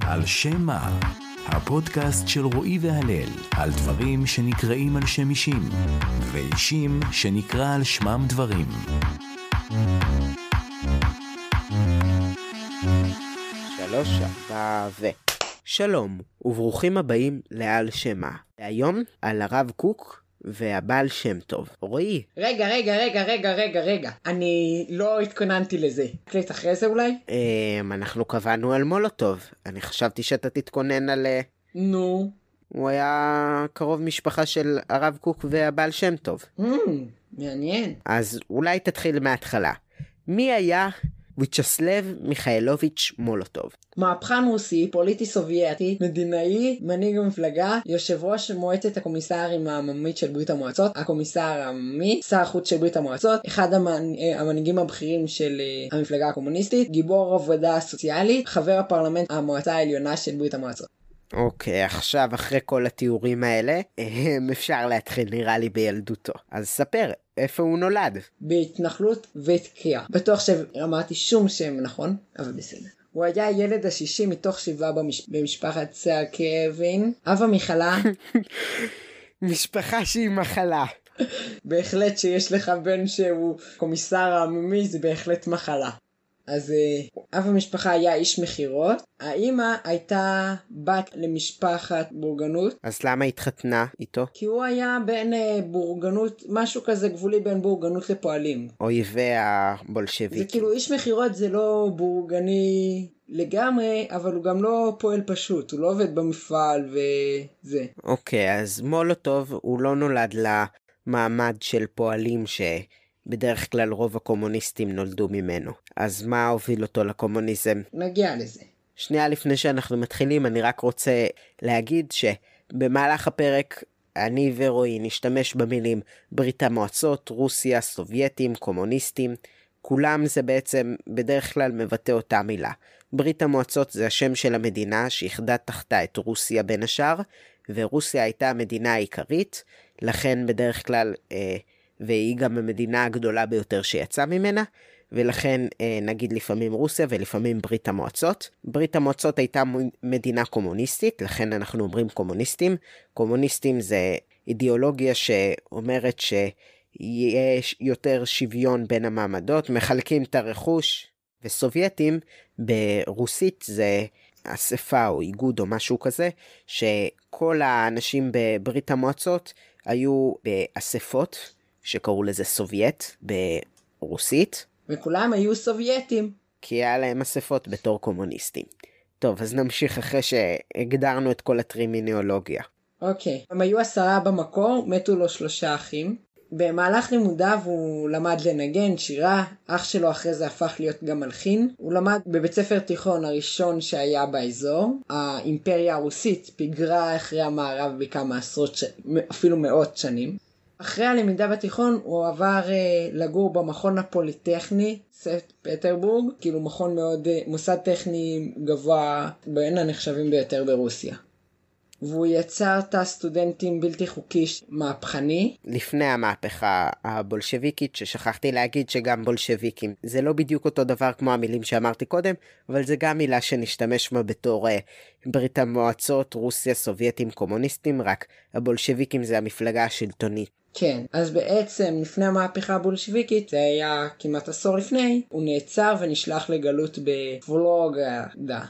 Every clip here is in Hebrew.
על שם מה? הפודקאסט של רועי והלל על דברים שנקראים על שם אישים ואישים שנקרא על שמם דברים. שלוש, ארבע ו... שלום, וברוכים הבאים לעל שמה. והיום על הרב קוק והבעל שם טוב. רועי, רגע, רגע, רגע, רגע, רגע, רגע. אני לא התכוננתי לזה. תקליט אחרי זה אולי? אמ, אנחנו קבענו על מולוטוב. אני חשבתי שאתה תתכונן על... אה, נו. הוא היה קרוב משפחה של הרב קוק והבעל שם טוב. Hmm, מעניין. אז אולי תתחיל מההתחלה. מי היה ויצ'סלב מיכאלוביץ' מולוטוב? מהפכן רוסי, פוליטי סובייטי, מדינאי, מנהיג המפלגה, יושב ראש מועצת הקומיסרים העממית של ברית המועצות, הקומיסר העממי, שר החוץ של ברית המועצות, אחד המנ... אה, המנהיגים הבכירים של אה, המפלגה הקומוניסטית, גיבור עבודה סוציאלי, חבר הפרלמנט המועצה העליונה של ברית המועצות. אוקיי, עכשיו אחרי כל התיאורים האלה, אמ, אפשר להתחיל נראה לי בילדותו. אז ספר, איפה הוא נולד? בהתנחלות ותקיעה. בטוח שאמרתי שום שם נכון, אבל בסדר. הוא היה הילד השישי מתוך שבעה במש... במשפחת סרקבין. אב המכלה, משפחה שהיא מחלה. בהחלט שיש לך בן שהוא קומיסר העממי זה בהחלט מחלה. אז אה, אב המשפחה היה איש מכירות, האימא הייתה בת למשפחת בורגנות, אז למה התחתנה איתו? כי הוא היה בין אה, בורגנות, משהו כזה גבולי בין בורגנות לפועלים. אויבי זה הבולשביקים. כאילו איש מכירות זה לא בורגני לגמרי, אבל הוא גם לא פועל פשוט, הוא לא עובד במפעל וזה. אוקיי, אז מולוטוב הוא לא נולד למעמד של פועלים שבדרך כלל רוב הקומוניסטים נולדו ממנו. אז מה הוביל אותו לקומוניזם? נגיע לזה. שנייה לפני שאנחנו מתחילים, אני רק רוצה להגיד שבמהלך הפרק אני ורועי נשתמש במילים ברית המועצות, רוסיה, סובייטים, קומוניסטים. כולם זה בעצם בדרך כלל מבטא אותה מילה. ברית המועצות זה השם של המדינה שאיחדה תחתה את רוסיה בין השאר, ורוסיה הייתה המדינה העיקרית, לכן בדרך כלל, אה, והיא גם המדינה הגדולה ביותר שיצאה ממנה, ולכן אה, נגיד לפעמים רוסיה ולפעמים ברית המועצות. ברית המועצות הייתה מדינה קומוניסטית, לכן אנחנו אומרים קומוניסטים. קומוניסטים זה אידיאולוגיה שאומרת שיש יותר שוויון בין המעמדות, מחלקים את הרכוש, וסובייטים ברוסית זה אספה או איגוד או משהו כזה, שכל האנשים בברית המועצות היו באספות, שקראו לזה סובייט ברוסית, וכולם היו סובייטים. כי היה להם אספות בתור קומוניסטים. טוב, אז נמשיך אחרי שהגדרנו את כל הטרמינולוגיה. אוקיי. הם היו עשרה במקור, מתו לו שלושה אחים. במהלך לימודיו הוא למד לנגן שירה, אח שלו אחרי זה הפך להיות גם מלחין. הוא למד בבית ספר תיכון הראשון שהיה באזור. האימפריה הרוסית פיגרה אחרי המערב בכמה עשרות, ש... אפילו מאות שנים. אחרי הלמידה בתיכון הוא עבר אה, לגור במכון הפוליטכני, סט פטרבורג, כאילו מכון מאוד, אה, מוסד טכני גבוה, בין הנחשבים ביותר ברוסיה. והוא יצר תא סטודנטים בלתי חוקי מהפכני, לפני המהפכה הבולשביקית, ששכחתי להגיד שגם בולשביקים זה לא בדיוק אותו דבר כמו המילים שאמרתי קודם, אבל זה גם מילה שנשתמש בה בתור אה, ברית המועצות, רוסיה, סובייטים, קומוניסטים, רק הבולשביקים זה המפלגה השלטונית. כן, אז בעצם לפני המהפכה הבולשביקית, זה היה כמעט עשור לפני, הוא נעצר ונשלח לגלות בוולוגדה.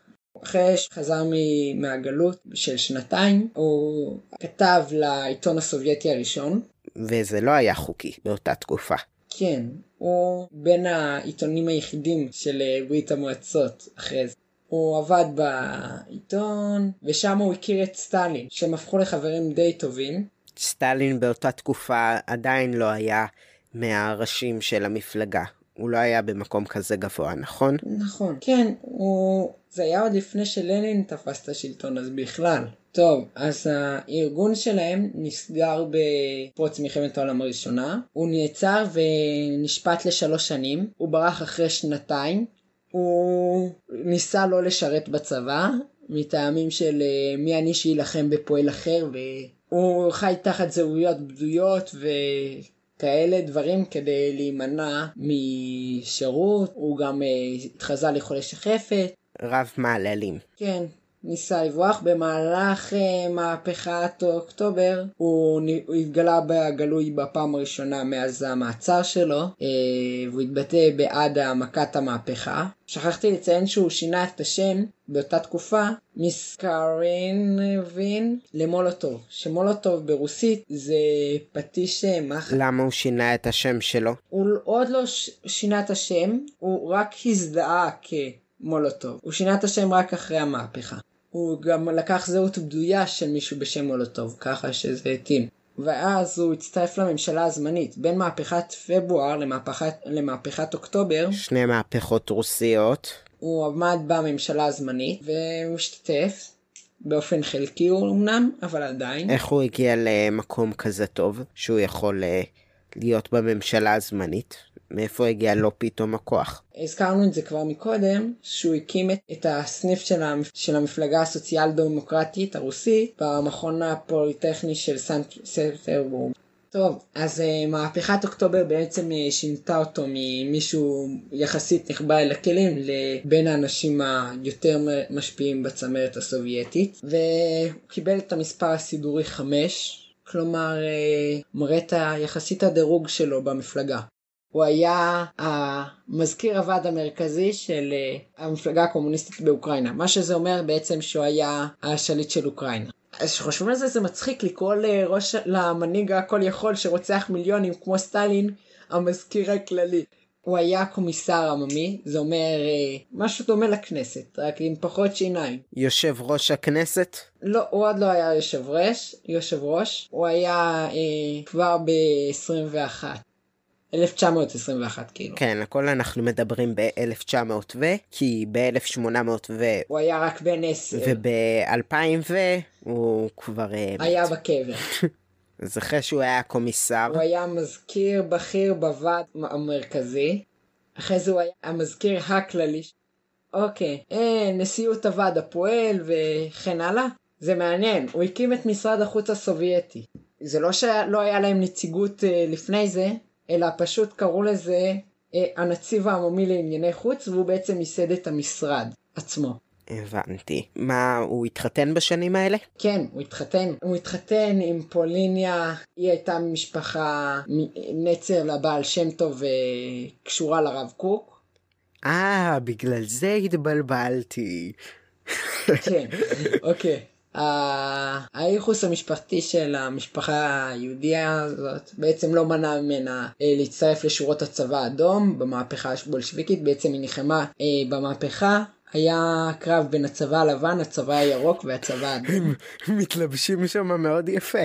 אחרי שחזר מהגלות של שנתיים, הוא כתב לעיתון הסובייטי הראשון. וזה לא היה חוקי באותה תקופה. כן, הוא בין העיתונים היחידים של ברית המועצות אחרי זה. הוא עבד בעיתון, ושם הוא הכיר את סטלין, שהם הפכו לחברים די טובים. סטלין באותה תקופה עדיין לא היה מהראשים של המפלגה. הוא לא היה במקום כזה גבוה, נכון? נכון. כן, הוא... זה היה עוד לפני שלנין תפס את השלטון, אז בכלל. טוב, אז הארגון שלהם נסגר בפרוץ מלחמת העולם הראשונה. הוא נעצר ונשפט לשלוש שנים. הוא ברח אחרי שנתיים. הוא ניסה לא לשרת בצבא, מטעמים של אה, מי אני שיילחם בפועל אחר, והוא חי תחת זהויות בדויות ו... כאלה דברים כדי להימנע משירות, הוא גם אה, התחזה לחולי שחפת. רב מעללים. כן, ניסה לברוח במהלך uh, מהפכת אוקטובר הוא, הוא התגלה בגלוי בפעם הראשונה מאז המעצר שלו uh, והוא התבטא בעד העמקת המהפכה. שכחתי לציין שהוא שינה את השם באותה תקופה מסקרינבין למולוטוב שמולוטוב ברוסית זה פטיש מח. למה הוא שינה את השם שלו? הוא עוד לא שינה את השם הוא רק הזדהה כ... מולוטוב. הוא שינה את השם רק אחרי המהפכה. הוא גם לקח זהות בדויה של מישהו בשם מולוטוב, ככה שזה התאים. ואז הוא הצטרף לממשלה הזמנית. בין מהפכת פברואר למהפכת, למהפכת אוקטובר. שני מהפכות רוסיות. הוא עמד בממשלה הזמנית ומשתתף. באופן חלקי אמנם, אבל עדיין. איך הוא הגיע למקום כזה טוב, שהוא יכול אה, להיות בממשלה הזמנית? מאיפה הגיע לו פתאום הכוח? הזכרנו את זה כבר מקודם, שהוא הקים את הסניף של, המפ... של המפלגה הסוציאל דמוקרטית הרוסית במכון הפוליטכני של סנט סטרבורג. טוב, אז uh, מהפכת אוקטובר בעצם uh, שינתה אותו ממישהו יחסית נחבא אל הכלים לבין האנשים היותר משפיעים בצמרת הסובייטית, וקיבל את המספר הסידורי 5, כלומר uh, מראה את יחסית הדירוג שלו במפלגה. הוא היה המזכיר הוועד המרכזי של אה, המפלגה הקומוניסטית באוקראינה. מה שזה אומר בעצם שהוא היה השליט של אוקראינה. אז כשחושבים על זה זה מצחיק לקרוא לראש, למנהיג הכל יכול שרוצח מיליונים כמו סטלין המזכיר הכללי. הוא היה קומיסר עממי, זה אומר אה, משהו דומה לכנסת, רק עם פחות שיניים. יושב ראש הכנסת? לא, הוא עוד לא היה יושב ראש, יושב ראש, הוא היה אה, כבר ב-21. 1921 כאילו. כן, הכל אנחנו מדברים ב-1900 ו... כי ב-1800 ו... הוא היה רק בן 10. וב-2000 ו... הוא כבר... אה, היה בקבר. אז אחרי שהוא היה קומיסר. הוא היה מזכיר בכיר בוועד המרכזי. אחרי זה הוא היה המזכיר הכללי. אוקיי, אה, נשיאות הוועד הפועל וכן הלאה. זה מעניין, הוא הקים את משרד החוץ הסובייטי. זה לא שלא היה להם נציגות אה, לפני זה, אלא פשוט קראו לזה אה, הנציב העממי לענייני חוץ, והוא בעצם ייסד את המשרד עצמו. הבנתי. מה, הוא התחתן בשנים האלה? כן, הוא התחתן. הוא התחתן עם פוליניה, היא הייתה ממשפחה נצר לבעל שם טוב וקשורה אה, לרב קוק. אה, בגלל זה התבלבלתי. כן, אוקיי. הייחוס המשפחתי של המשפחה היהודיה הזאת בעצם לא מנע ממנה אה, להצטרף לשורות הצבא האדום במהפכה הבולשביקית בעצם היא נלחמה אה, במהפכה היה קרב בין הצבא הלבן הצבא הירוק והצבא האדום. הם מתלבשים שם מאוד יפה.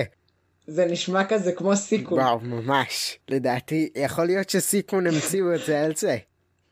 זה נשמע כזה כמו סיכון. וואו ממש לדעתי יכול להיות שסיכון המציאו את זה על זה.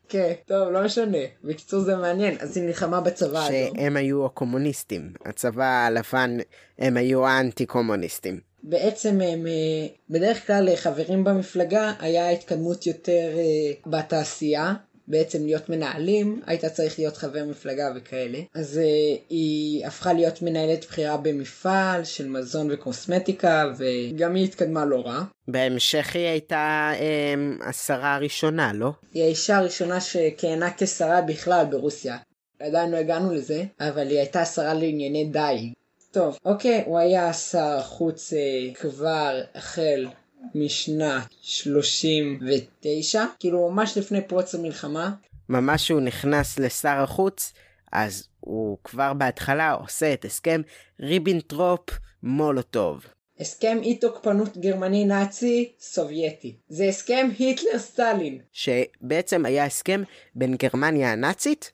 כן, טוב, לא משנה. בקיצור זה מעניין, אז היא נלחמה בצבא האדום. שהם היו הקומוניסטים. הצבא הלבן, הם היו האנטי קומוניסטים. בעצם הם, אה, בדרך כלל חברים במפלגה היה התקדמות יותר אה, בתעשייה, בעצם להיות מנהלים, היית צריך להיות חבר מפלגה וכאלה. אז uh, היא הפכה להיות מנהלת בחירה במפעל של מזון וקוסמטיקה, וגם היא התקדמה לא רע. בהמשך היא הייתה um, השרה הראשונה, לא? היא האישה הראשונה שכיהנה כשרה בכלל ברוסיה. עדיין לא הגענו לזה, אבל היא הייתה שרה לענייני דייג. טוב, אוקיי, הוא היה שר חוץ uh, כבר החל משנת 39, כאילו ממש לפני פרוץ המלחמה. ממש כשהוא נכנס לשר החוץ, אז הוא כבר בהתחלה עושה את הסכם ריבנטרופ מולוטוב. הסכם אי תוקפנות גרמני נאצי סובייטי. זה הסכם היטלר סטלין. שבעצם היה הסכם בין גרמניה הנאצית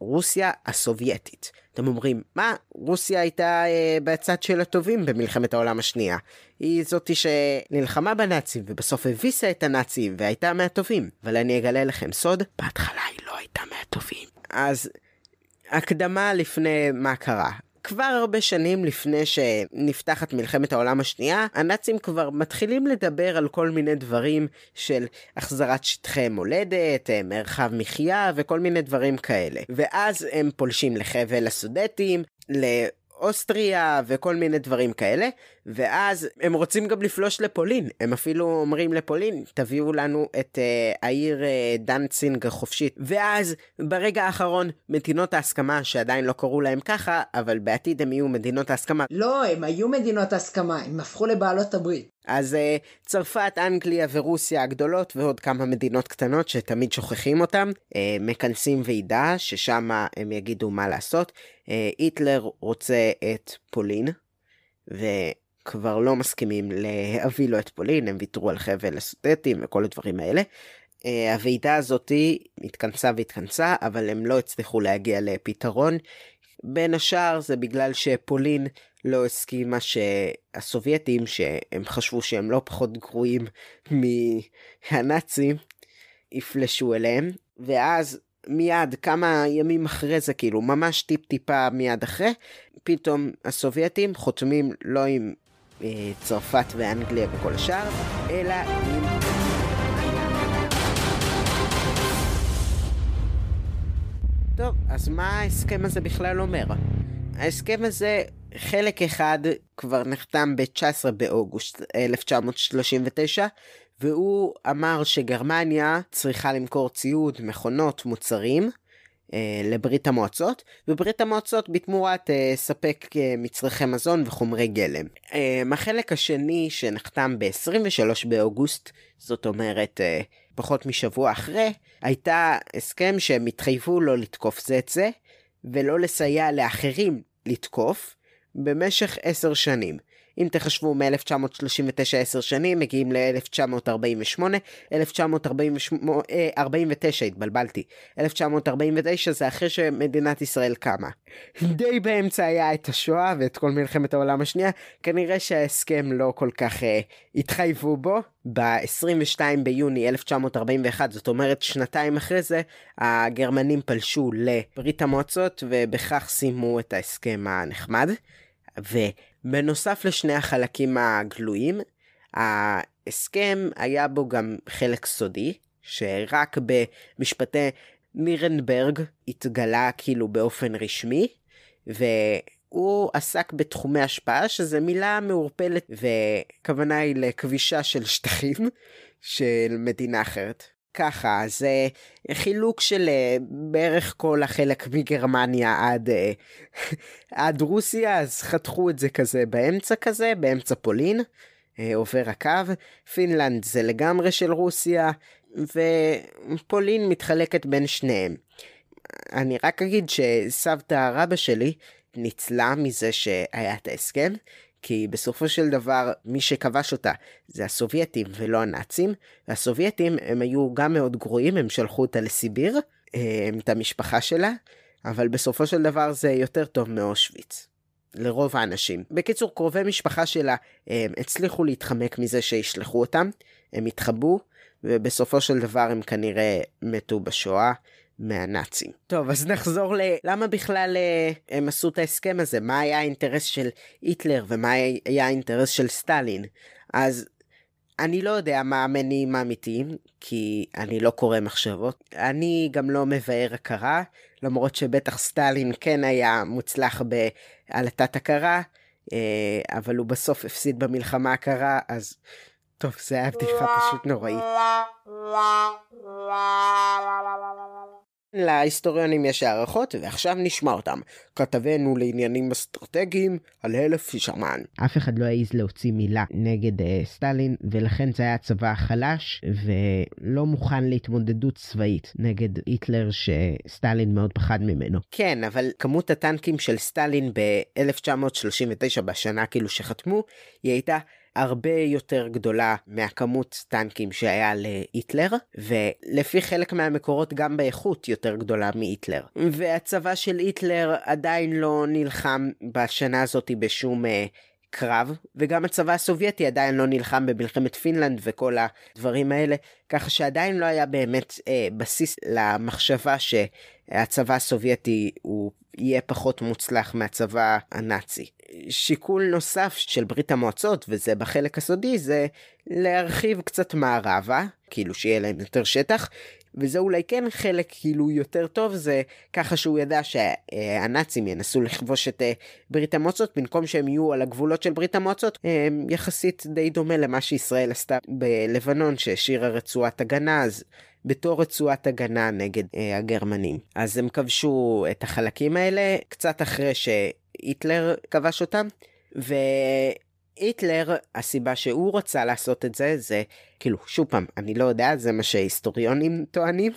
לרוסיה הסובייטית. אתם אומרים, מה, רוסיה הייתה אה, בצד של הטובים במלחמת העולם השנייה. היא זאתי שנלחמה בנאצים ובסוף הביסה את הנאצים והייתה מהטובים. אבל אני אגלה לכם סוד, בהתחלה היא לא הייתה מהטובים. אז הקדמה לפני מה קרה. כבר הרבה שנים לפני שנפתחת מלחמת העולם השנייה, הנאצים כבר מתחילים לדבר על כל מיני דברים של החזרת שטחי מולדת, אה, מרחב מחיה וכל מיני דברים כאלה. ואז הם פולשים לחבל הסודטים, אוסטריה וכל מיני דברים כאלה, ואז הם רוצים גם לפלוש לפולין, הם אפילו אומרים לפולין, תביאו לנו את uh, העיר uh, דנצינג החופשית. ואז ברגע האחרון מדינות ההסכמה, שעדיין לא קראו להם ככה, אבל בעתיד הם יהיו מדינות ההסכמה. לא, הם היו מדינות ההסכמה, הם הפכו לבעלות הברית. אז uh, צרפת, אנגליה ורוסיה הגדולות ועוד כמה מדינות קטנות שתמיד שוכחים אותם, uh, מכנסים ועידה ששם הם יגידו מה לעשות. Uh, היטלר רוצה את פולין, וכבר לא מסכימים להביא לו את פולין, הם ויתרו על חבל הסודטים וכל הדברים האלה. Uh, הוועידה הזאתי התכנסה והתכנסה, אבל הם לא הצליחו להגיע לפתרון. בין השאר זה בגלל שפולין לא הסכימה שהסובייטים, שהם חשבו שהם לא פחות גרועים מהנאצים, יפלשו אליהם, ואז מיד כמה ימים אחרי זה, כאילו ממש טיפ טיפה מיד אחרי, פתאום הסובייטים חותמים לא עם אה, צרפת ואנגליה וכל השאר, אלא עם... טוב, אז מה ההסכם הזה בכלל אומר? ההסכם הזה, חלק אחד כבר נחתם ב-19 באוגוסט 1939, והוא אמר שגרמניה צריכה למכור ציוד, מכונות, מוצרים אה, לברית המועצות, וברית המועצות בתמורת אה, ספק אה, מצרכי מזון וחומרי גלם. אה, החלק השני שנחתם ב-23 באוגוסט, זאת אומרת אה, פחות משבוע אחרי, הייתה הסכם שהם התחייבו לא לתקוף זה את זה, ולא לסייע לאחרים לתקוף במשך עשר שנים. אם תחשבו מ-1939 10 שנים, מגיעים ל-1948, 1949 התבלבלתי, 1949 זה אחרי שמדינת ישראל קמה. די באמצע היה את השואה ואת כל מלחמת העולם השנייה, כנראה שההסכם לא כל כך uh, התחייבו בו. ב-22 ביוני 1941, זאת אומרת שנתיים אחרי זה, הגרמנים פלשו לברית המועצות ובכך סיימו את ההסכם הנחמד. ובנוסף לשני החלקים הגלויים, ההסכם היה בו גם חלק סודי, שרק במשפטי נירנברג התגלה כאילו באופן רשמי, והוא עסק בתחומי השפעה, שזה מילה מעורפלת, וכוונה היא לכבישה של שטחים של מדינה אחרת. ככה, זה חילוק של אה, בערך כל החלק מגרמניה עד, אה, עד רוסיה, אז חתכו את זה כזה באמצע כזה, באמצע פולין, אה, עובר הקו. פינלנד זה לגמרי של רוסיה, ופולין מתחלקת בין שניהם. אני רק אגיד שסבתא רבא שלי ניצלה מזה שהיה את ההסכם, כי בסופו של דבר מי שכבש אותה זה הסובייטים ולא הנאצים, והסובייטים הם היו גם מאוד גרועים, הם שלחו אותה לסיביר, אה, את המשפחה שלה, אבל בסופו של דבר זה יותר טוב מאושוויץ. לרוב האנשים. בקיצור, קרובי משפחה שלה הם הצליחו להתחמק מזה שישלחו אותם, הם התחבאו, ובסופו של דבר הם כנראה מתו בשואה. מהנאצים. טוב, אז נחזור ל... למה בכלל אה, הם עשו את ההסכם הזה? מה היה האינטרס של היטלר ומה היה האינטרס של סטלין? אז אני לא יודע מה המניעים האמיתיים, כי אני לא קורא מחשבות. אני גם לא מבאר הכרה, למרות שבטח סטלין כן היה מוצלח בעלתת הכרה, אה, אבל הוא בסוף הפסיד במלחמה הקרה, אז טוב, זה היה בדיחה פשוט נוראית. להיסטוריונים יש הערכות ועכשיו נשמע אותם. כתבנו לעניינים אסטרטגיים על הלף פישרמן. אף אחד לא העז להוציא מילה נגד uh, סטלין ולכן זה היה צבא חלש ולא מוכן להתמודדות צבאית נגד היטלר שסטלין מאוד פחד ממנו. כן אבל כמות הטנקים של סטלין ב-1939 בשנה כאילו שחתמו היא הייתה הרבה יותר גדולה מהכמות טנקים שהיה להיטלר, ולפי חלק מהמקורות גם באיכות יותר גדולה מהיטלר. והצבא של היטלר עדיין לא נלחם בשנה הזאת בשום... uh, קרב, וגם הצבא הסובייטי עדיין לא נלחם במלחמת פינלנד וכל הדברים האלה, ככה שעדיין לא היה באמת אה, בסיס למחשבה שהצבא הסובייטי הוא יהיה פחות מוצלח מהצבא הנאצי. שיקול נוסף של ברית המועצות, וזה בחלק הסודי, זה להרחיב קצת מערבה, כאילו שיהיה להם יותר שטח, וזה אולי כן חלק כאילו יותר טוב, זה ככה שהוא ידע שהנאצים ינסו לכבוש את אה, ברית המועצות, במקום שהם יהיו על הגבולות של ברית המועצות, יחסית די דומה למה שישראל עשתה בלבנון, שהשאירה רצועת הגנה, אז בתור רצועת הגנה נגד אה, הגרמנים. אז הם כבשו את החלקים האלה קצת אחרי שהיטלר כבש אותם, והיטלר, הסיבה שהוא רצה לעשות את זה, זה כאילו, שוב פעם, אני לא יודע, זה מה שהיסטוריונים טוענים.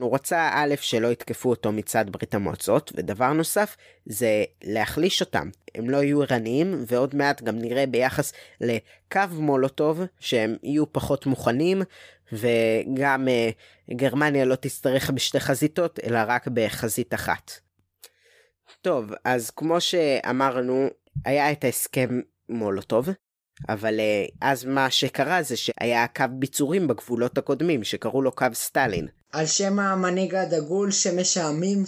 הוא רצה א' שלא יתקפו אותו מצד ברית המועצות, ודבר נוסף זה להחליש אותם. הם לא יהיו ערניים, ועוד מעט גם נראה ביחס לקו מולוטוב שהם יהיו פחות מוכנים, וגם uh, גרמניה לא תצטרך בשתי חזיתות, אלא רק בחזית אחת. טוב, אז כמו שאמרנו, היה את ההסכם מולוטוב, אבל uh, אז מה שקרה זה שהיה קו ביצורים בגבולות הקודמים, שקראו לו קו סטלין. על שם המנהיג הדגול שמשעמים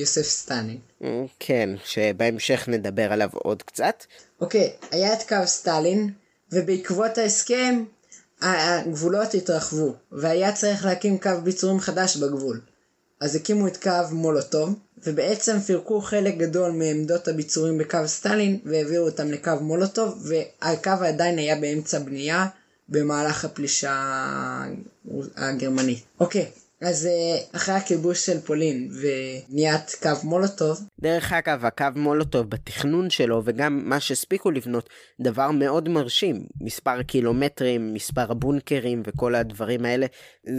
יוסף סטלין. כן, שבהמשך נדבר עליו עוד קצת. אוקיי, היה את קו סטלין, ובעקבות ההסכם הגבולות התרחבו, והיה צריך להקים קו ביצורים חדש בגבול. אז הקימו את קו מולוטוב, ובעצם פירקו חלק גדול מעמדות הביצורים בקו סטלין, והעבירו אותם לקו מולוטוב, והקו עדיין היה באמצע בנייה במהלך הפלישה הגרמנית. אוקיי, אז אה, אחרי הכיבוש של פולין ובניית קו מולוטוב. דרך אגב, הקו מולוטוב בתכנון שלו וגם מה שהספיקו לבנות, דבר מאוד מרשים. מספר קילומטרים, מספר הבונקרים וכל הדברים האלה,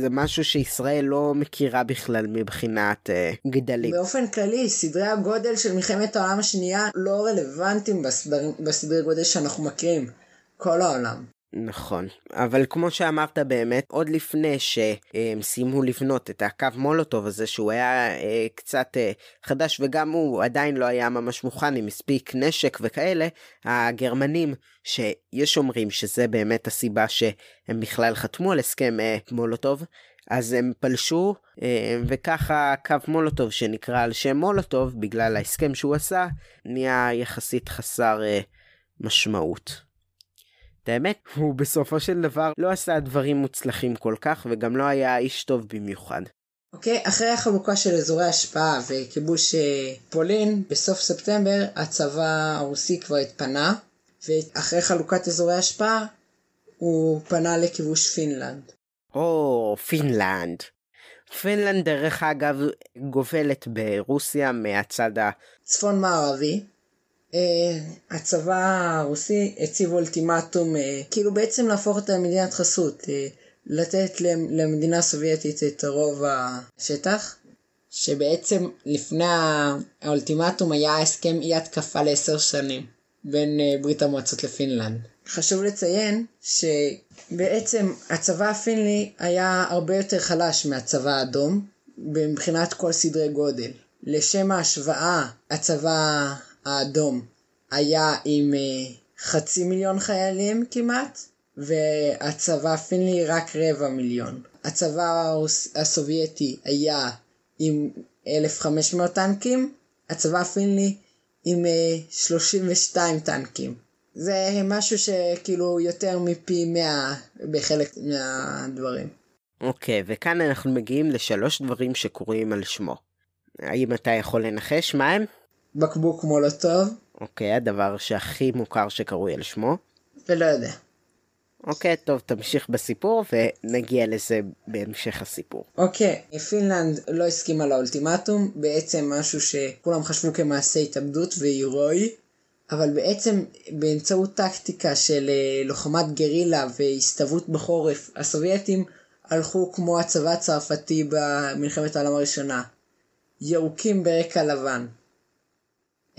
זה משהו שישראל לא מכירה בכלל מבחינת uh, גדלים. באופן כללי, סדרי הגודל של מלחמת העולם השנייה לא רלוונטיים בסדרי, בסדרי גודל שאנחנו מכירים. כל העולם. נכון, אבל כמו שאמרת באמת, עוד לפני שהם סיימו לבנות את הקו מולוטוב הזה שהוא היה אה, קצת אה, חדש וגם הוא עדיין לא היה ממש מוכן עם מספיק נשק וכאלה, הגרמנים שיש אומרים שזה באמת הסיבה שהם בכלל חתמו על הסכם אה, מולוטוב, אז הם פלשו וככה קו מולוטוב שנקרא על שם מולוטוב בגלל ההסכם שהוא עשה נהיה יחסית חסר משמעות. את האמת, הוא בסופו של דבר לא עשה דברים מוצלחים כל כך, וגם לא היה איש טוב במיוחד. אוקיי, okay, אחרי החלוקה של אזורי השפעה וכיבוש אה, פולין, בסוף ספטמבר הצבא הרוסי כבר התפנה, ואחרי חלוקת אזורי השפעה, הוא פנה לכיבוש פינלנד. או, oh, פינלנד. פינלנד דרך אגב גובלת ברוסיה מהצד הצפון מערבי, אה, הצבא הרוסי הציב אולטימטום, אה, כאילו בעצם להפוך אותה למדינת חסות, אה, לתת למדינה הסובייטית את רוב השטח, שבעצם לפני האולטימטום היה הסכם אי התקפה לעשר שנים בין ברית המועצות לפינלנד. חשוב לציין שבעצם הצבא הפיני היה הרבה יותר חלש מהצבא האדום מבחינת כל סדרי גודל. לשם ההשוואה, הצבא האדום היה עם אה, חצי מיליון חיילים כמעט, והצבא הפיני רק רבע מיליון. הצבא הסובייטי היה עם 1,500 טנקים, הצבא הפיני עם 32 אה, טנקים. זה משהו שכאילו יותר מפי 100 בחלק מהדברים. אוקיי, okay, וכאן אנחנו מגיעים לשלוש דברים שקורים על שמו. האם אתה יכול לנחש מה הם? בקבוק מולוטוב. אוקיי, הדבר שהכי מוכר שקרוי על שמו. ולא יודע. אוקיי, טוב, תמשיך בסיפור ונגיע לזה בהמשך הסיפור. אוקיי, פינלנד לא הסכימה לאולטימטום, בעצם משהו שכולם חשבו כמעשה התאבדות והירואי, אבל בעצם באמצעות טקטיקה של אה, לוחמת גרילה והסתוות בחורף, הסובייטים הלכו כמו הצבא הצרפתי במלחמת העולם הראשונה. ירוקים ברקע לבן.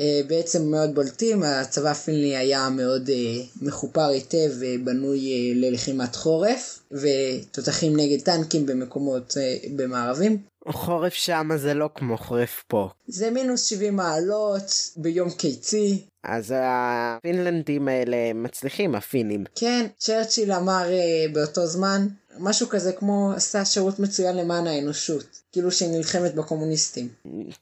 אה, בעצם מאוד בולטים, הצבא הפיני היה מאוד אה, מחופר היטב ובנוי אה, ללחימת חורף, ותותחים נגד טנקים במקומות במערבים. חורף שם זה לא כמו חורף פה. זה מינוס 70 מעלות ביום קיצי. אז הפינלנדים האלה מצליחים, הפינים. כן, צ'רצ'יל אמר באותו זמן, משהו כזה כמו עשה שירות מצוין למען האנושות, כאילו שהיא נלחמת בקומוניסטים.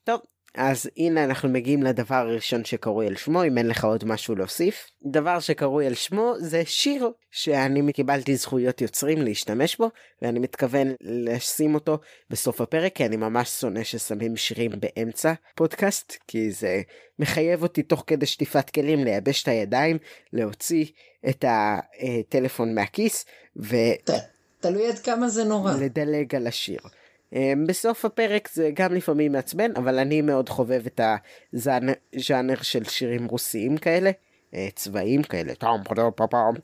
טוב, אז הנה אנחנו מגיעים לדבר הראשון שקרוי על שמו, אם אין לך עוד משהו להוסיף. דבר שקרוי על שמו זה שיר שאני קיבלתי זכויות יוצרים להשתמש בו, ואני מתכוון לשים אותו בסוף הפרק, כי אני ממש שונא ששמים שירים באמצע פודקאסט, כי זה מחייב אותי תוך כדי שטיפת כלים לייבש את הידיים, להוציא את הטלפון מהכיס, ו... תלוי עד כמה זה נורא. לדלג על השיר. אמ, בסוף הפרק זה גם לפעמים מעצבן, אבל אני מאוד חובב את הז'אנר של שירים רוסיים כאלה, אה, צבאיים כאלה, טום פדו פאפאם.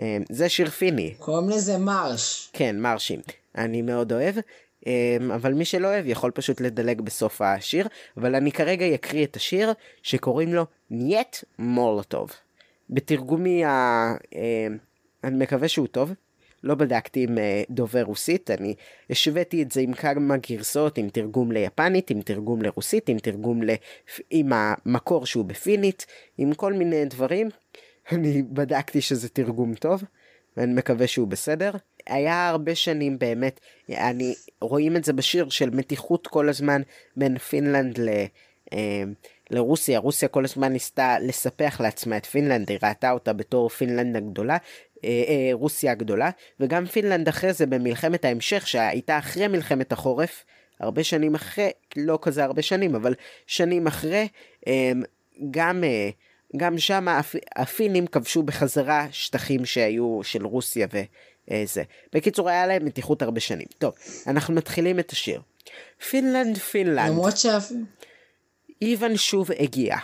אמ, זה שיר פיני. קוראים לזה מרש. כן, מרשים. אני מאוד אוהב. אמ, אבל מי שלא אוהב יכול פשוט לדלג בסוף השיר, אבל אני כרגע אקריא את השיר שקוראים לו нет מולוטוב. בתרגומי ה... אני מקווה שהוא טוב. לא בדקתי עם אה, דובר רוסית, אני השוויתי את זה עם כמה גרסאות, עם תרגום ליפנית, עם תרגום לרוסית, עם תרגום ל... עם המקור שהוא בפינית, עם כל מיני דברים. אני בדקתי שזה תרגום טוב, ואני מקווה שהוא בסדר. היה הרבה שנים באמת, אני, רואים את זה בשיר של מתיחות כל הזמן בין פינלנד ל... אה, לרוסיה, רוסיה כל הזמן ניסתה לספח לעצמה את פינלנד, היא ראתה אותה בתור פינלנד הגדולה, רוסיה הגדולה, וגם פינלנד אחרי זה במלחמת ההמשך שהייתה אחרי מלחמת החורף, הרבה שנים אחרי, לא כזה הרבה שנים, אבל שנים אחרי, אה, גם, אה, גם שם הפ, הפינים כבשו בחזרה שטחים שהיו של רוסיה וזה. בקיצור, היה להם מתיחות הרבה שנים. טוב, אנחנו מתחילים את השיר. פינלנד, פינלנד. למרות שאף... איוון שוב הגיע.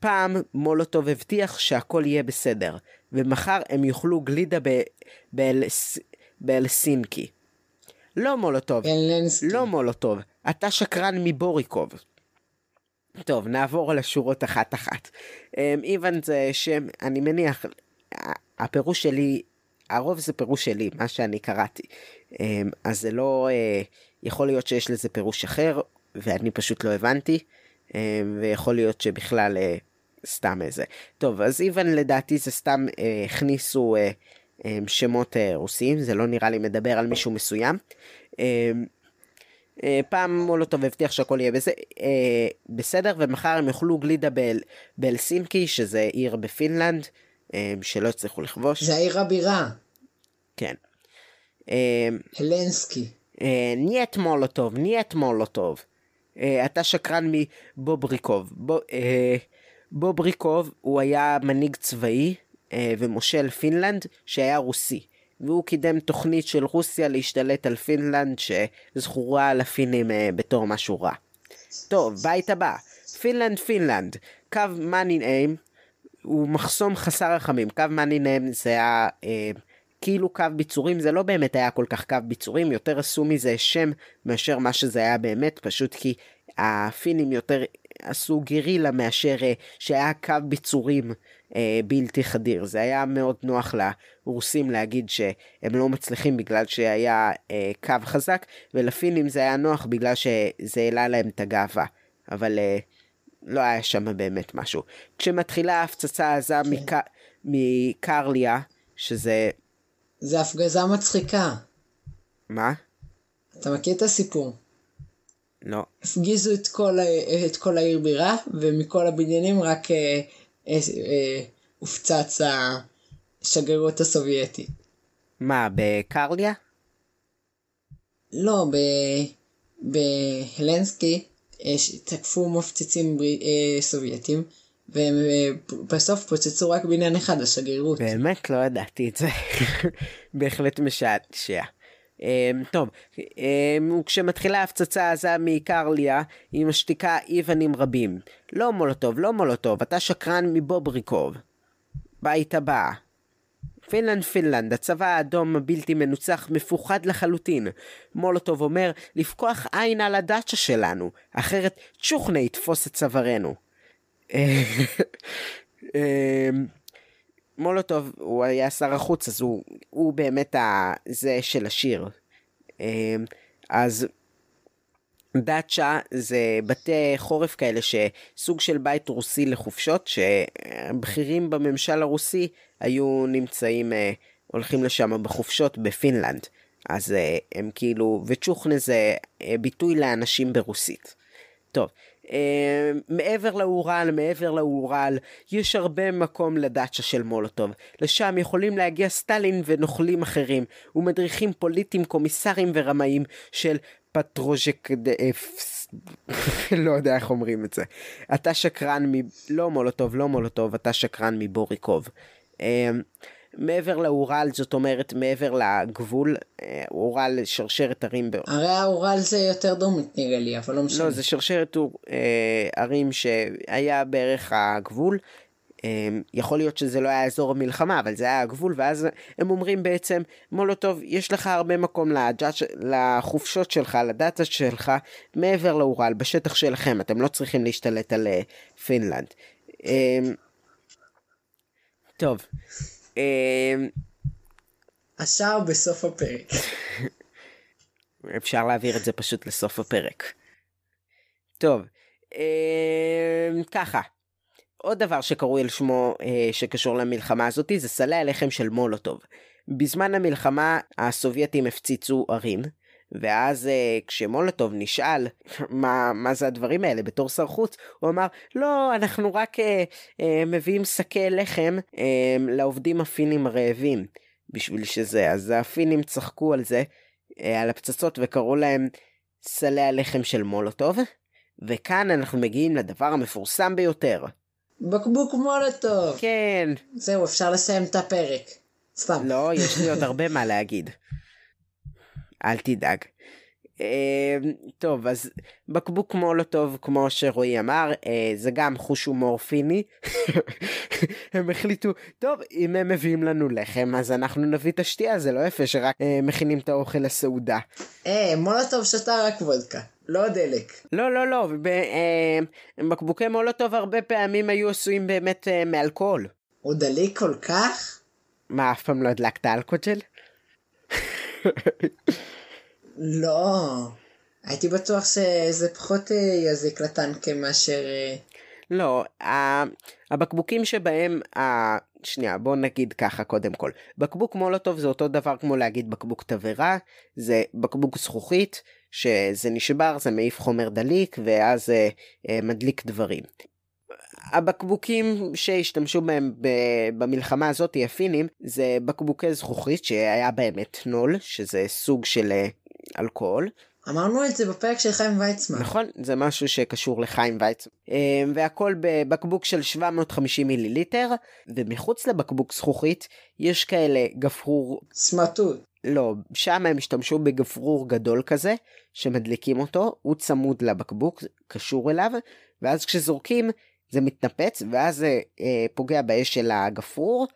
פעם מולוטוב הבטיח שהכל יהיה בסדר, ומחר הם יאכלו גלידה ב... באלס... באלסינקי. לא מולוטוב, אלנסקי. לא מולוטוב, אתה שקרן מבוריקוב. טוב, נעבור על השורות אחת אחת. אמ, איוון זה שם, אני מניח, הפירוש שלי, הרוב זה פירוש שלי, מה שאני קראתי. אמ, אז זה לא, אה, יכול להיות שיש לזה פירוש אחר, ואני פשוט לא הבנתי, אמ, ויכול להיות שבכלל אה, סתם איזה. טוב, אז איוון לדעתי זה סתם אה, הכניסו אה, אה, שמות אה, רוסיים, זה לא נראה לי מדבר על מישהו מסוים. אה, אה, פעם מולוטוב הבטיח שהכל יהיה בזה, אה, בסדר, ומחר הם יאכלו גלידה באל, באלסינקי, שזה עיר בפינלנד, אה, שלא הצליחו לכבוש. זה העיר הבירה. כן. אה, הלנסקי. אה, нет מולוטוב, нет מולוטוב. אה, אתה שקרן מבובריקוב. בוב, אה, בובריקוב הוא היה מנהיג צבאי אה, ומושל פינלנד שהיה רוסי. והוא קידם תוכנית של רוסיה להשתלט על פינלנד שזכורה לפינים אה, בתור משהו רע. טוב, בית הבא. פינלנד פינלנד. קו מנרהיים הוא מחסום חסר רחמים. קו מנרהיים זה היה... אה, כאילו קו ביצורים זה לא באמת היה כל כך קו ביצורים יותר עשו מזה שם מאשר מה שזה היה באמת פשוט כי הפינים יותר עשו גרילה מאשר אה, שהיה קו ביצורים אה, בלתי חדיר זה היה מאוד נוח לרוסים להגיד שהם לא מצליחים בגלל שהיה אה, קו חזק ולפינים זה היה נוח בגלל שזה העלה להם את הגאווה אבל לא היה שם באמת משהו כשמתחילה ההפצצה העזה כן. מק... מקרליה שזה זה הפגזה מצחיקה. מה? אתה מכיר את הסיפור? לא. הפגיזו את כל, את כל העיר בירה, ומכל הבניינים רק אה, אה, אה, הופצץ השגרירות הסובייטית. מה, בקרליה? לא, ב... בהלנסקי אה, תקפו מפציצים בר... אה, סובייטים, והם אה, בסוף פוצצו רק בניין אחד, השגרירות. באמת לא ידעתי את זה. בהחלט משעשע. אמ, טוב, אמ, כשמתחילה ההפצצה העזה מקרליה, היא משתיקה איוונים רבים. לא מולוטוב, לא מולוטוב, אתה שקרן מבובריקוב. בית הבא. פינלנד פינלנד, הצבא האדום הבלתי מנוצח מפוחד לחלוטין. מולוטוב אומר לפקוח עין על הדאצ'ה שלנו, אחרת צ'וכנה יתפוס את צווארנו. מולוטוב הוא היה שר החוץ אז הוא, הוא באמת. זה של השיר. אמ, אז דאצ'ה זה בתי חורף כאלה שסוג של בית רוסי לחופשות שבכירים בממשל הרוסי היו נמצאים אה, הולכים לשם בחופשות בפינלנד אז אה, הם כאילו וצ'וכנה זה אה, ביטוי לאנשים ברוסית. טוב מעבר לאורל, מעבר לאורל, יש הרבה מקום לדאצ'ה של מולוטוב. לשם יכולים להגיע סטלין ונוכלים אחרים, ומדריכים פוליטיים, קומיסרים ורמאים של פטרוזבודסק. לא יודע איך אומרים את זה. אתה שקרן מ... לא מולוטוב, לא מולוטוב, אתה שקרן מבובריקוב. אה, מעבר לאורל, זאת אומרת מעבר לגבול, אה, אורל שרשרת ערים. ב... הרי האורל זה יותר דומית נראה לי, אבל לא משנה. לא, זה שרשרת אה, ערים שהיה בערך הגבול. אה, יכול להיות שזה לא היה אזור המלחמה, אבל זה היה הגבול, ואז הם אומרים בעצם, מולוטוב, יש לך הרבה מקום לג'אץ', לחופשות שלך, לדאטה שלך, מעבר לאורל, בשטח שלכם, אתם לא צריכים להשתלט על אה, פינלנד. אה, טוב. אה, השער בסוף הפרק. אפשר להעביר את זה פשוט לסוף הפרק. טוב, אה, ככה. עוד דבר שקרוי על שמו אה, שקשור למלחמה הזאתי זה סלי הלחם של מולוטוב. בזמן המלחמה הסובייטים הפציצו ערים, ואז אה, כשמולוטוב נשאל מה, מה זה הדברים האלה בתור שר חוץ, הוא אמר לא אנחנו רק אה, אה, מביאים שקי לחם אה, לעובדים הפינים הרעבים בשביל שזה, אז הפינים צחקו על זה, אה, על הפצצות וקראו להם סלי הלחם של מולוטוב, וכאן אנחנו מגיעים לדבר המפורסם ביותר. בקבוק מולוטוב. כן. זהו, אפשר לסיים את הפרק. סתם. לא, יש לי עוד הרבה מה להגיד. אל תדאג. אה, טוב, אז בקבוק מולוטוב, כמו שרועי אמר, אה, זה גם חוש הומור פיני. הם החליטו, טוב, אם הם מביאים לנו לחם, אז אנחנו נביא את השתייה, זה לא יפה שרק אה, מכינים את האוכל לסעודה. אה, מולוטוב שתה רק וודקה, לא דלק. לא, לא, לא, ב- אה, בקבוקי מולוטוב הרבה פעמים היו עשויים באמת אה, מאלכוהול. הוא דליק כל כך? מה, אף פעם לא הדלקת אלכוג'ל? לא. הייתי בטוח שזה פחות אה, יזיק לטנקים מאשר... אה, לא, הבקבוקים שבהם. שנייה, בוא נגיד ככה קודם כל. בקבוק מולוטוב זה אותו דבר כמו להגיד בקבוק תבערה, זה בקבוק זכוכית, שזה נשבר, זה מעיף חומר דליק, ואז זה אה, מדליק דברים. הבקבוקים שהשתמשו בהם במלחמה הזאת, הפינים, זה בקבוקי זכוכית שהיה בהם אתנול, שזה סוג של אה, אלכוהול. אמרנו את זה בפרק של חיים ויצמן. נכון, זה משהו שקשור לחיים ויצמן. אה, והכל בבקבוק של 750 מיליליטר, ומחוץ לבקבוק זכוכית יש כאלה גפרור, סמרטוט. לא, שם הם השתמשו בגפרור גדול כזה, שמדליקים אותו, הוא צמוד לבקבוק, קשור אליו, ואז כשזורקים זה מתנפץ, ואז זה אה, פוגע באש של הגפרור,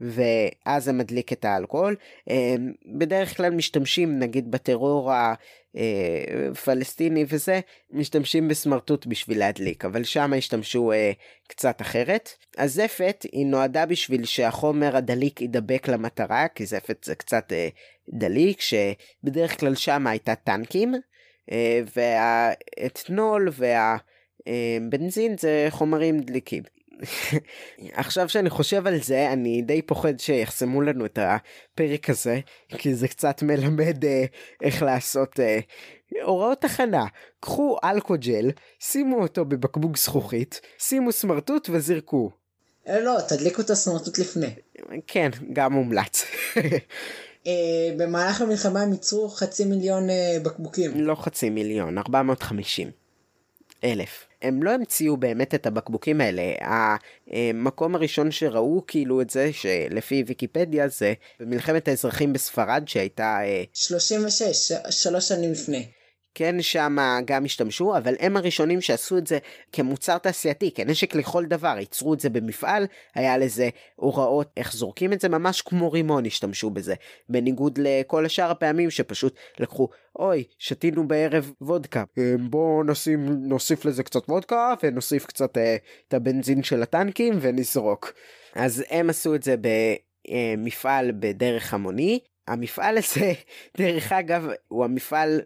ואז זה מדליק את האלכוהול. אה, בדרך כלל משתמשים נגיד בטרור הפלסטיני וזה, משתמשים בסמרטוט בשביל להדליק, אבל שם השתמשו אה, קצת אחרת. הזפת היא נועדה בשביל שהחומר הדליק ידבק למטרה, כי זפת זה קצת אה, דליק, שבדרך כלל שם הייתה טנקים, אה, והאתנול והבנזין זה חומרים דליקים. עכשיו שאני חושב על זה אני די פוחד שיחסמו לנו את הפרק הזה כי זה קצת מלמד אה, איך לעשות אה, הוראות הכנה קחו אלכוג'ל שימו אותו בבקבוק זכוכית שימו סמרטוט וזרקו אה, לא, תדליקו את הסמרטוט לפני. כן גם מומלץ אה, במהלך המלחמה הם ייצרו חצי מיליון אה, בקבוקים. לא חצי מיליון 450 אלף. הם לא המציאו באמת את הבקבוקים האלה. המקום הראשון שראו כאילו את זה, שלפי ויקיפדיה זה במלחמת האזרחים בספרד שהייתה, אה, 36, ש- שלוש שנים לפני. כן שם גם השתמשו, אבל הם הראשונים שעשו את זה כמוצר תעשייתי, כנשק לכל דבר, ייצרו את זה במפעל, היה לזה הוראות איך זורקים את זה, ממש כמו רימון השתמשו בזה. בניגוד לכל השאר הפעמים שפשוט לקחו, אוי, שתינו בערב וודקה, אה, בואו נשים, נוסיף לזה קצת וודקה ונוסיף קצת אה, את הבנזין של הטנקים ונזרוק. אז הם עשו את זה במפעל בדרך המוני. המפעל הזה, דרך אגב, הוא המפעל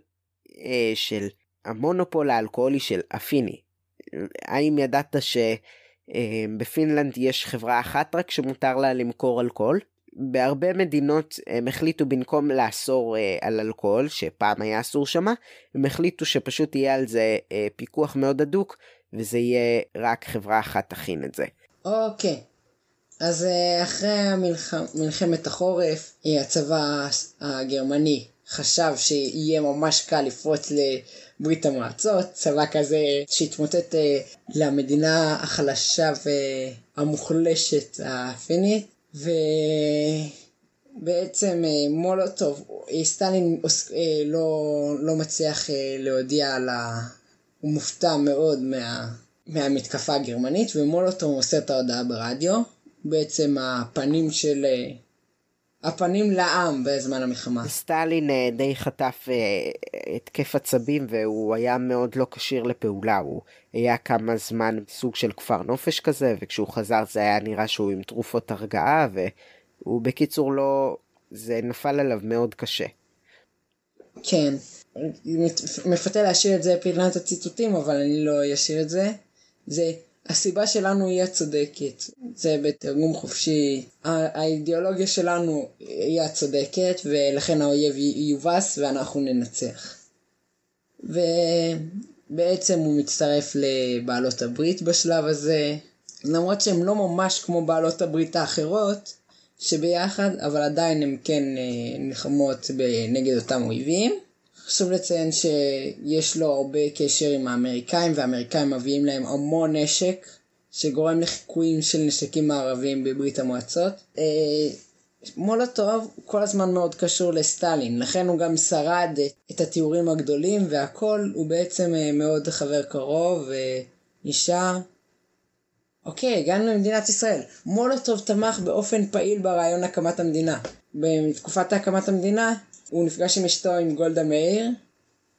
אה, של המונופול האלכוהולי של הפיני. האם ידעת שבפינלנד יש חברה אחת רק שמותר לה למכור אלכוהול? בהרבה מדינות הם החליטו במקום לאסור אה, על אלכוהול, שפעם היה אסור שמה, הם החליטו שפשוט יהיה על זה אה, פיקוח מאוד הדוק, וזה יהיה רק חברה אחת תכין את זה. אוקיי. אז אה, אחרי המלח... מלחמת החורף, אה, הצבא הגרמני חשב שיהיה ממש קל לפרוץ לברית המועצות, צבא כזה שהתמוטט אה, למדינה החלשה והמוחלשת הפינית, ובעצם מולוטוב, סטלין לא, לא מצליח להודיע על ה... הוא מופתע מאוד מה... מהמתקפה הגרמנית, ומולוטוב עושה את ההודעה ברדיו, בעצם הפנים של... אה, הפנים לעם בזמן המלחמה. סטלין אה, די חטף אה, התקף עצבים והוא היה מאוד לא כשיר לפעולה, הוא היה כמה זמן סוג של כפר נופש כזה, וכשהוא חזר זה היה נראה שהוא עם תרופות הרגעה, והוא בקיצור לא... זה נפל עליו מאוד קשה. כן, מפתה להשאיר את זה פינת הציטוטים, אבל אני לא אשאיר את זה. זה הסיבה שלנו היא הצודקת. זה בתרגום חופשי. האידיאולוגיה שלנו היא הצודקת, ולכן האויב יובס ואנחנו ננצח. ובעצם הוא מצטרף לבעלות הברית בשלב הזה, למרות שהן לא ממש כמו בעלות הברית האחרות שביחד, אבל עדיין הן כן אה, נלחמות נגד אותם אויבים. חשוב לציין שיש לו הרבה קשר עם האמריקאים, והאמריקאים מביאים להם המון נשק, שגורם לחיקויים של נשקים מערביים בברית המועצות. אה, מולוטוב כל הזמן מאוד קשור לסטלין, לכן הוא גם שרד את התיאורים הגדולים והכל, הוא בעצם אה, מאוד חבר קרוב ונשאר. אוקיי, הגענו למדינת ישראל. מולוטוב תמך באופן פעיל ברעיון הקמת המדינה. בתקופת הקמת המדינה הוא נפגש עם אשתו עם גולדה מאיר,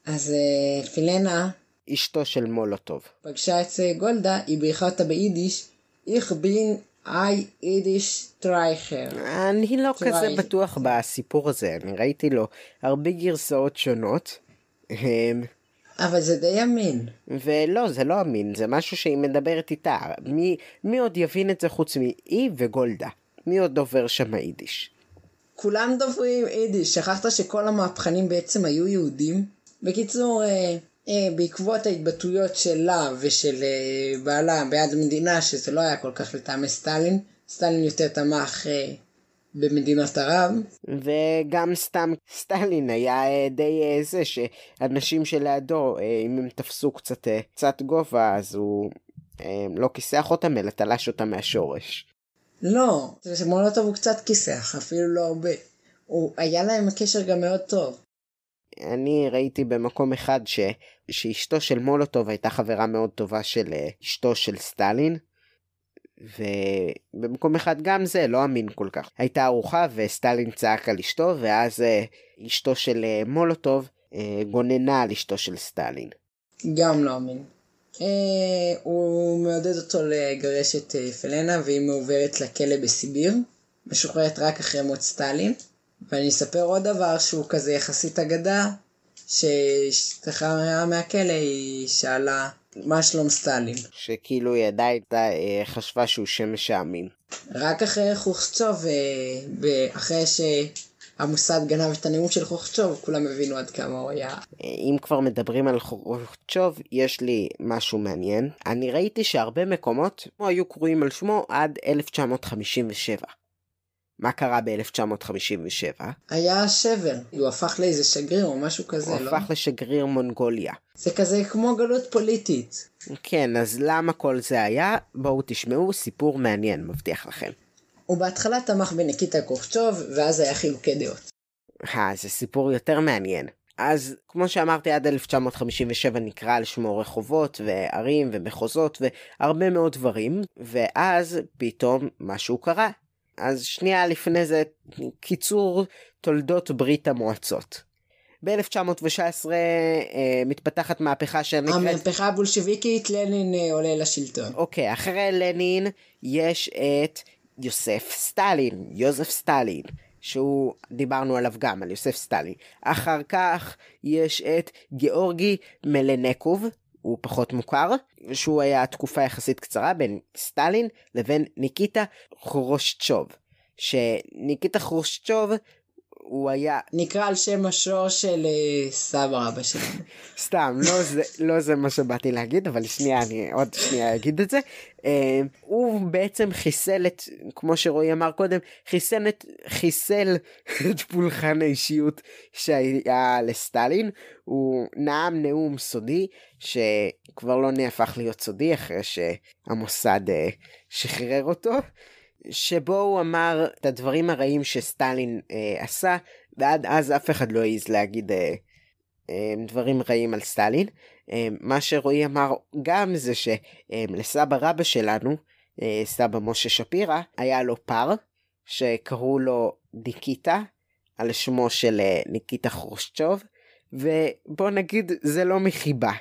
אז אה, פולינה, אשתו של מולוטוב, פגשה את אה, גולדה, היא בירכה אותה ביידיש, איך בין א יידישע טאכטער. אני לא טרי... כזה בטוח בסיפור הזה, אני ראיתי לו הרבה גרסאות שונות. אבל זה די אמין. ולא, זה לא אמין, זה משהו שהיא מדברת איתה. מי, מי עוד יבין את זה חוץ מהיא וגולדה? מי עוד דובר שם היידיש? כולם דוברים יידיש, שכחת שכל המהפכנים בעצם היו יהודים? בקיצור, אה, אה, בעקבות ההתבטאויות שלה ושל אה, בעלה בעד המדינה, שזה לא היה כל כך לטעמי סטלין, סטלין יותר תמך אה, במדינות ערב. וגם סתם סטלין היה אה, די אה, זה שאנשים שלידו, אה, אם הם תפסו קצת, אה, קצת גובה, אז הוא אה, לא כיסח אותם אלא תלש אותם מהשורש. לא, מולוטוב הוא קצת כיסח, אפילו לא הרבה. הוא, היה להם קשר גם מאוד טוב. אני ראיתי במקום אחד ש, שאשתו של מולוטוב הייתה חברה מאוד טובה של אה, אשתו של סטלין. ובמקום אחד גם זה לא אמין כל כך. הייתה ארוחה וסטלין צעק על אשתו ואז אה, אשתו של אה, מולוטוב גוננה על אשתו של סטלין. גם לא אמין. אה, הוא מעודד אותו לגרש את אה, פלנה והיא מעוברת לכלא בסיביר, משוחררת רק אחרי מות סטלין. ואני אספר עוד דבר שהוא כזה יחסית אגדה, שהשתחררה מהכלא היא שאלה מה שלום סטלין. שכאילו היא עדיין אה, חשבה שהוא שמש העמים. רק אחרי חוכצוב, אחרי ש... המוסד גנב את הנאום של חוכצ'וב, כולם הבינו עד כמה הוא היה. אם כבר מדברים על חוכצ'וב, יש לי משהו מעניין. אני ראיתי שהרבה מקומות היו קרויים על שמו עד 1957. מה קרה ב-1957? היה שבר, הוא הפך לאיזה שגריר או משהו כזה, הוא לא? הוא הפך לשגריר מונגוליה. זה כזה כמו גלות פוליטית. כן, אז למה כל זה היה? בואו תשמעו סיפור מעניין, מבטיח לכם. הוא בהתחלה תמך בניקיטה קורצ'וב, ואז היה חילוקי דעות. אה, זה סיפור יותר מעניין. אז כמו שאמרתי עד 1957 נקרא על שמו רחובות וערים ומחוזות והרבה מאוד דברים ואז פתאום משהו קרה. אז שנייה לפני זה קיצור תולדות ברית המועצות. ב-1919 אה, מתפתחת מהפכה שנקראת... המהפכה הבולשביקית, לנין אה, עולה לשלטון. אוקיי, אחרי לנין יש את יוסף סטלין, יוזף סטלין, שהוא, דיברנו עליו גם, על יוסף סטלין. אחר כך יש את גיאורגי מלנקוב, הוא פחות מוכר, שהוא היה תקופה יחסית קצרה בין סטלין לבין ניקיטה חורושצ'וב, שניקיטה חרושצ'וב הוא היה נקרא על שם השור של אה, סבא רבא שלנו. סתם לא זה לא זה מה שבאתי להגיד אבל שנייה אני עוד שנייה אגיד את זה אה, הוא בעצם חיסל את כמו שרועי אמר קודם חיסל את חיסל את פולחן האישיות שהיה לסטלין הוא נאם נאום סודי שכבר לא נהפך להיות סודי אחרי שהמוסד אה, שחרר אותו. שבו הוא אמר את הדברים הרעים שסטלין אה, עשה ועד אז אף אחד לא העז להגיד אה, אה, דברים רעים על סטלין. אה, מה שרועי אמר גם זה שלסבא אה, רבא שלנו, אה, סבא משה שפירא, היה לו פר שקראו לו דיקיטה על שמו של אה, ניקיטה חרושצ'וב ובוא נגיד זה לא מחיבה.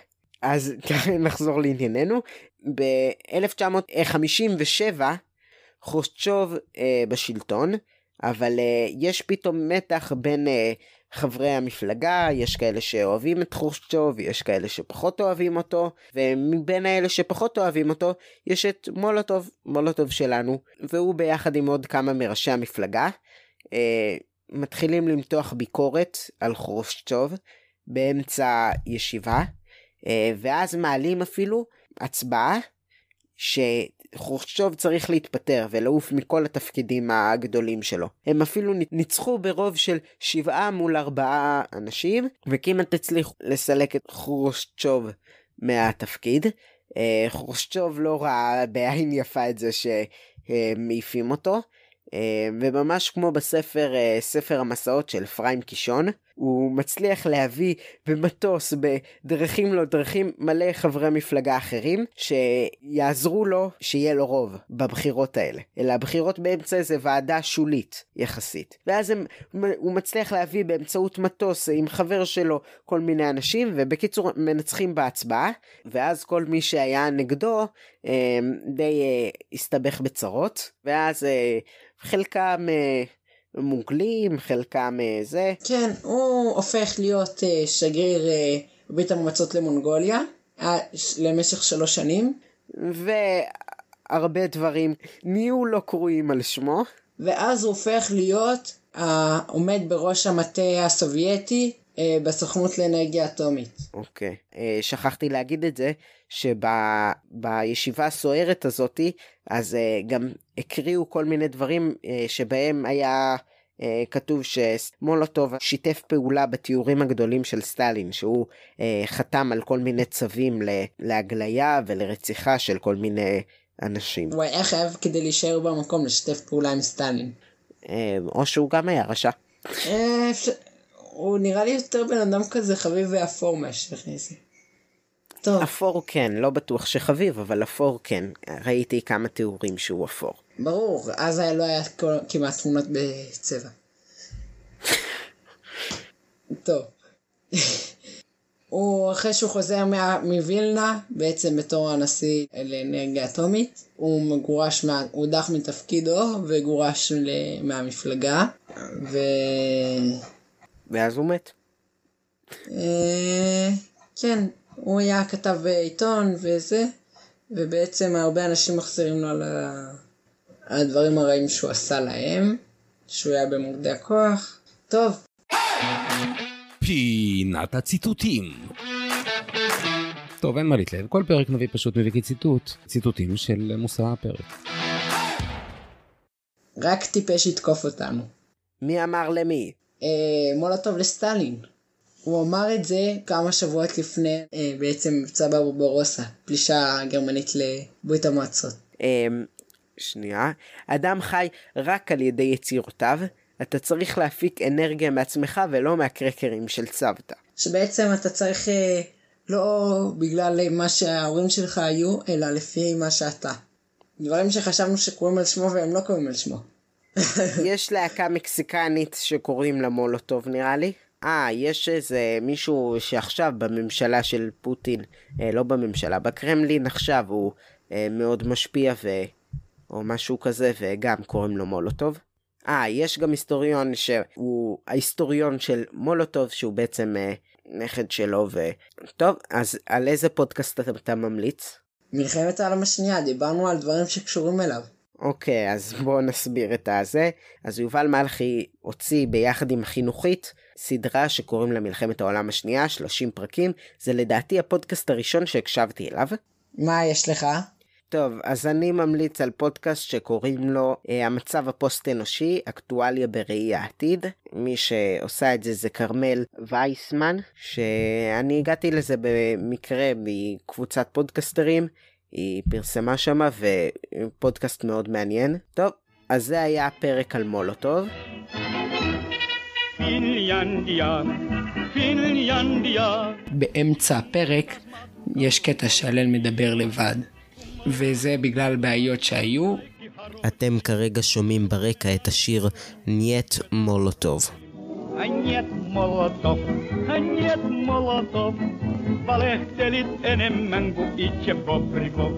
אז נחזור לענייננו. ב-1957 חושצ'וב אה, בשלטון, אבל אה, יש פתאום מתח בין אה, חברי המפלגה, יש כאלה שאוהבים את חושצ'וב, יש כאלה שפחות אוהבים אותו, ומבין האלה שפחות אוהבים אותו, יש את מולוטוב, מולוטוב שלנו, והוא ביחד עם עוד כמה מראשי המפלגה, אה, מתחילים למתוח ביקורת על חושצ'וב באמצע ישיבה, אה, ואז מעלים אפילו הצבעה. ש... חורשצ'וב צריך להתפטר ולעוף מכל התפקידים הגדולים שלו. הם אפילו ניצחו ברוב של שבעה מול ארבעה אנשים, וכמעט הצליחו לסלק את חורשצ'וב מהתפקיד. אה, חורשצ'וב לא ראה בעין יפה את זה שמעיפים אותו. אה, וממש כמו בספר אה, ספר המסעות של פריים קישון הוא מצליח להביא במטוס בדרכים לא דרכים מלא חברי מפלגה אחרים שיעזרו לו שיהיה לו רוב בבחירות האלה. אלא הבחירות באמצע זה ועדה שולית יחסית. ואז הם, הוא מצליח להביא באמצעות מטוס עם חבר שלו כל מיני אנשים ובקיצור מנצחים בהצבעה. ואז כל מי שהיה נגדו אה, די הסתבך בצרות. ואז חלקם מוגלים, חלקם אה, זה. כן, הוא הופך להיות uh, שגריר uh, ברית המועצות למונגוליה למשך שלוש שנים. והרבה דברים נהיו לא קרויים על שמו. ואז הוא הופך להיות העומד בראש המטה הסובייטי בסוכנות לאנרגיה אטומית. אוקיי, okay. uh, שכחתי להגיד את זה, שבישיבה הסוערת הזאתי, אז uh, גם הקריאו כל מיני דברים שבהם היה כתוב שמולוטוב שיתף פעולה בתיאורים הגדולים של סטלין, שהוא חתם על כל מיני צווים להגליה ולרציחה של כל מיני אנשים. הוא היה חייב כדי להישאר במקום לשתף פעולה עם סטלין. או שהוא גם היה רשע. הוא נראה לי יותר בן אדם כזה חביב ואפור מאשר זה. טוב. אפור כן, לא בטוח שחביב, אבל אפור כן. ראיתי כמה תיאורים שהוא אפור. ברור, אז היה לא היה כל, כמעט תמונות בצבע. טוב. הוא אחרי שהוא חוזר מווילנה, בעצם בתור הנשיא לאנרגיה אטומית, הוא מגורש, מה, הוא הודח מתפקידו וגורש מהמפלגה, ו... ואז הוא מת. אה, כן, הוא היה כתב בעיתון וזה, ובעצם הרבה אנשים מחזירים לו על, הדברים הרעים שהוא עשה להם, שהוא היה במוקדי הכוח. טוב. פינת הציטוטים. טוב, אין מה להתלהב, כל פרק נביא פשוט מביא כציטוט, ציטוטים של מושא הפרק. רק טיפש יתקוף אותנו. מי אמר למי? אה, מולוטוב לסטלין. הוא אמר את זה כמה שבועות לפני אה, בעצם מבצע ברברוסה, פלישה גרמנית לברית המועצות. אה, שנייה, אדם חי רק על ידי יצירותיו, אתה צריך להפיק אנרגיה מעצמך ולא מהקרקרים של צוותא. שבעצם אתה צריך אה, לא בגלל מה שההורים שלך היו, אלא לפי מה שאתה. דברים שחשבנו שקוראים על שמו והם לא קוראים על שמו. יש להקה מקסיקנית שקוראים לה מולוטוב נראה לי. אה, יש איזה מישהו שעכשיו בממשלה של פוטין, אה, לא בממשלה, בקרמלין עכשיו הוא אה, מאוד משפיע ו... או משהו כזה, וגם קוראים לו מולוטוב. אה, יש גם היסטוריון שהוא ההיסטוריון של מולוטוב, שהוא בעצם אה, נכד שלו, ו... טוב, אז על איזה פודקאסט אתה, ממליץ? מלחמת העולם השנייה, דיברנו על דברים שקשורים אליו. אוקיי, אז בואו נסביר את הזה. אז יובל מלכי הוציא ביחד עם חינוכית סדרה שקוראים לה מלחמת העולם השנייה, 30 פרקים. זה לדעתי הפודקאסט הראשון שהקשבתי אליו. מה יש לך? טוב, אז אני ממליץ על פודקאסט שקוראים לו אה, המצב הפוסט אנושי, אקטואליה בראי העתיד. מי שעושה את זה זה כרמל וייסמן, שאני הגעתי לזה במקרה מקבוצת פודקסטרים. היא פרסמה שם ופודקאסט מאוד מעניין. טוב, אז זה היה הפרק על מולוטוב. באמצע הפרק יש קטע שהלל מדבר לבד, וזה בגלל בעיות שהיו. אתם כרגע שומעים ברקע את השיר Njet מולוטוב. Njet מולוטוב, Njet מולוטוב. Valehtelit enemmän kuin itse Bobrikov.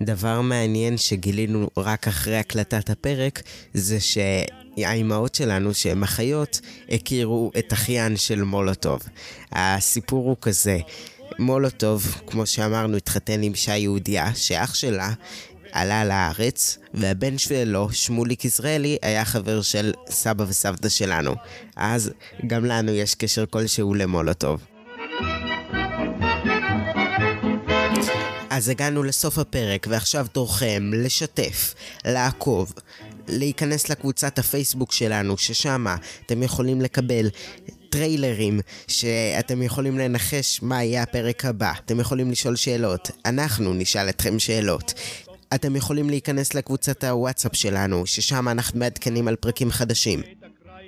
דבר מעניין שגילינו רק אחרי הקלטת הפרק זה שהאימהות שלנו שהן אחיות הכירו את אחיין של מולוטוב. הסיפור הוא כזה, מולוטוב, כמו שאמרנו, התחתן עם אישה יהודייה, שאח שלה עלה לארץ, והבן שלו, שמוליק ישראלי, היה חבר של סבא וסבתא שלנו. אז גם לנו יש קשר כלשהו למולוטוב. אז הגענו לסוף הפרק, ועכשיו תורכם לשתף, לעקוב, להיכנס לקבוצת הפייסבוק שלנו, ששם אתם יכולים לקבל טריילרים שאתם יכולים לנחש מה יהיה הפרק הבא. אתם יכולים לשאול שאלות, אנחנו נשאל אתכם שאלות. אתם יכולים להיכנס לקבוצת הוואטסאפ שלנו, ששם אנחנו מעדכנים על פרקים חדשים.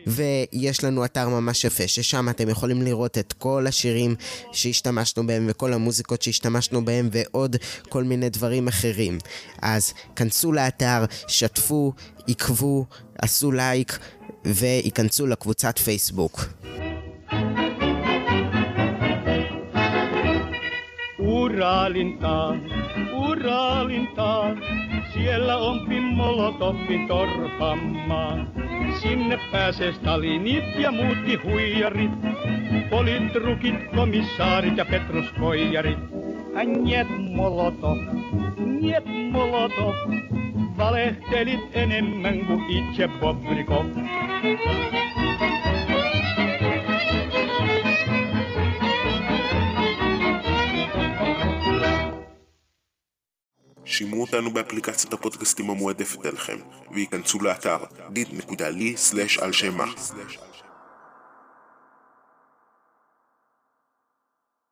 ויש לנו אתר ממש יפה, ששם אתם יכולים לראות את כל השירים שהשתמשנו בהם וכל המוזיקות שהשתמשנו בהם ועוד כל מיני דברים אחרים. אז כנסו לאתר, שתפו, עקבו, עשו לייק וייכנסו לקבוצת פייסבוק. Uralin taas, Uralin taas. Siellä on Pimmolotoffin torpammaa. Sinne pääsee Stalinit ja muutkin huijarit. Politrukit, komissaarit ja petruskoijarit. Njet Molotov, njet Molotov. Valehtelit enemmän kuin itse Bobrikov. שימו אותנו באפליקציית הפודקאסטים המועדפת עליכם, וייכנסו לאתר dit.ly/על שם מה.